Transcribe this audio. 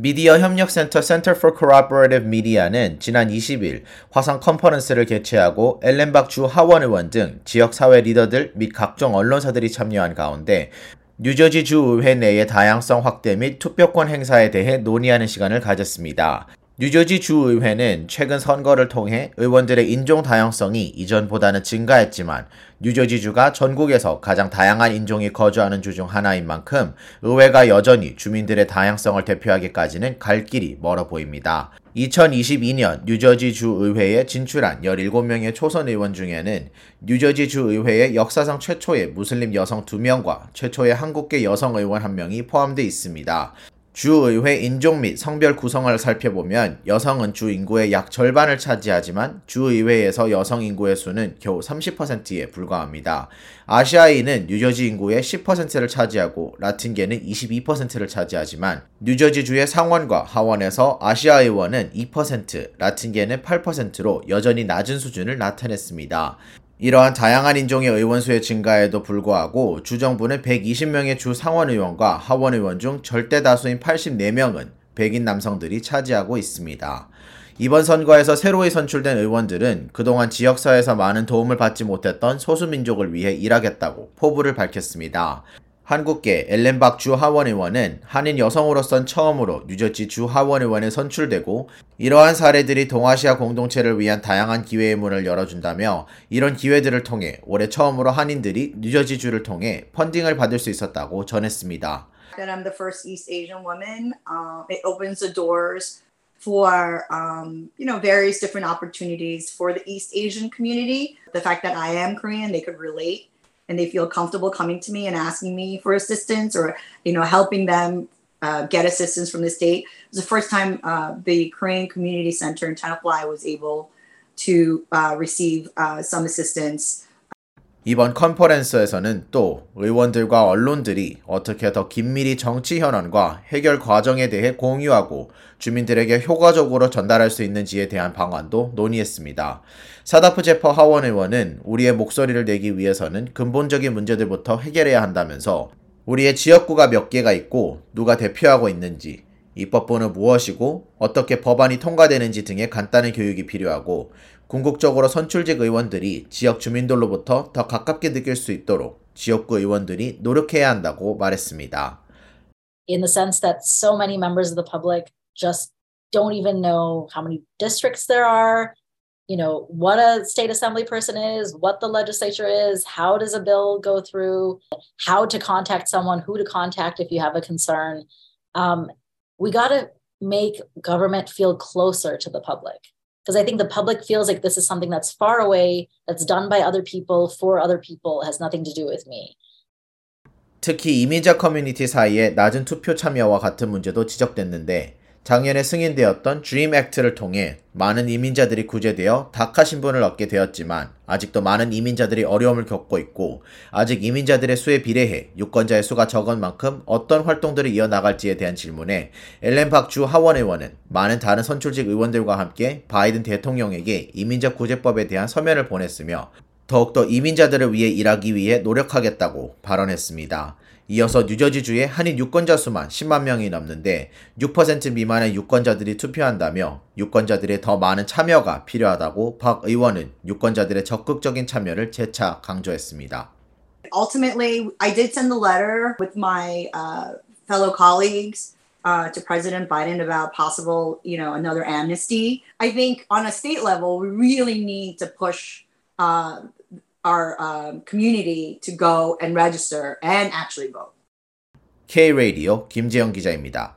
미디어 협력센터 Center for Cooperative Media는 지난 20일 화상 컨퍼런스를 개최하고 엘렌박 주 하원 의원 등 지역 사회 리더들 및 각종 언론사들이 참여한 가운데 뉴저지 주 의회 내의 다양성 확대 및 투표권 행사에 대해 논의하는 시간을 가졌습니다. 뉴저지 주의회는 최근 선거를 통해 의원들의 인종 다양성이 이전보다는 증가했지만 뉴저지주가 전국에서 가장 다양한 인종이 거주하는 주 중 하나인 만큼 의회가 여전히 주민들의 다양성을 대표하기까지는 갈 길이 멀어 보입니다. 2022년 뉴저지 주 의회에 진출한 17명의 초선 의원 중에는 뉴저지 주 의회의 역사상 최초의 무슬림 여성 2명과 최초의 한국계 여성 의원 1명이 포함되어 있습니다. 주의회 인종 및 성별 구성을 살펴보면 여성은 주 인구의 약 절반을 차지하지만 주의회에서 여성 인구의 수는 겨우 30%에 불과합니다. 아시아인은 뉴저지 인구의 10%를 차지하고 라틴계는 22%를 차지하지만 뉴저지주의 상원과 하원에서 아시아 의원은 2%, 라틴계는 8%로 여전히 낮은 수준을 나타냈습니다. 이러한 다양한 인종의 의원수의 증가에도 불구하고 주정부는 120명의 주 상원의원과 하원의원 중 절대 다수인 84명은 백인 남성들이 차지하고 있습니다. 이번 선거에서 새로이 선출된 의원들은 그동안 지역사회에서 많은 도움을 받지 못했던 소수민족을 위해 일하겠다고 포부를 밝혔습니다. 한국계 엘렌박 주 하원의원은 한인 여성으로선 처음으로 뉴저지 주 하원의원에 선출되고 이러한 사례들이 동아시아 공동체를 위한 다양한 기회의 문을 열어준다며 이런 기회들을 통해 올해 처음으로 한인들이 뉴저지 주를 통해 펀딩을 받을 수 있었다고 전했습니다. That I'm the first East Asian woman. Uh, it opens the doors for um, you know various different opportunities for the East Asian community. The fact that I am Korean, they could relate. And they feel comfortable coming to me and asking me for assistance or you know helping them uh, get assistance from the state. It was the first time uh, the Korean Community Center in Tenafly was able to uh, receive uh, some assistance 이번 컨퍼런스에서는 또 의원들과 언론들이 어떻게 더 긴밀히 정치 현안과 해결 과정에 대해 공유하고 주민들에게 효과적으로 전달할 수 있는지에 대한 방안도 논의했습니다. 사다프 제퍼 하원 의원은 우리의 목소리를 내기 위해서는 근본적인 문제들부터 해결해야 한다면서 우리의 지역구가 몇 개가 있고 누가 대표하고 있는지 입법부는 무엇이고 어떻게 법안이 통과되는지 등의 간단한 교육이 필요하고 궁극적으로 선출직 의원들이 지역 주민들로부터 더 가깝게 느낄 수 있도록 지역구 의원들이 노력해야 한다고 말했습니다. In the sense that so many members of the public just don't even know how many districts there are, you know, what a state assembly person is, what the legislature is, how does a bill go through, how to contact someone, who to contact if you have a concern. Um, we got to make government feel closer to the public because I think the public feels like this is something that's far away, that's done by other people for other people, has nothing to do with me. 특히 이민자 커뮤니티 사이에 낮은 투표 참여와 같은 문제도 지적됐는데 작년에 승인되었던 드림 액트를 통해 많은 이민자들이 구제되어 다카 신분을 얻게 되었지만 아직도 많은 이민자들이 어려움을 겪고 있고 아직 이민자들의 수에 비례해 유권자의 수가 적은 만큼 어떤 활동들을 이어나갈지에 대한 질문에 엘렌 박주 하원 의원은 많은 다른 선출직 의원들과 함께 바이든 대통령에게 이민자 구제법에 대한 서면을 보냈으며 더욱더 이민자들을 위해 일하기 위해 노력하겠다고 발언했습니다. 이어서 뉴저지주의 한인 유권자 수만 10만 명이 넘는데 6% 미만의 유권자들이 투표한다며 유권자들의 더 많은 참여가 필요하다고 박 의원은 유권자들의 적극적인 참여를 재차 강조했습니다. Ultimately, I did send the letter with my uh, fellow colleagues uh, to President Biden about possible, you know, another amnesty. I think on a state level, we really need to push uh, our um, community to go and register and actually vote. K-Radio 김재영 기자입니다.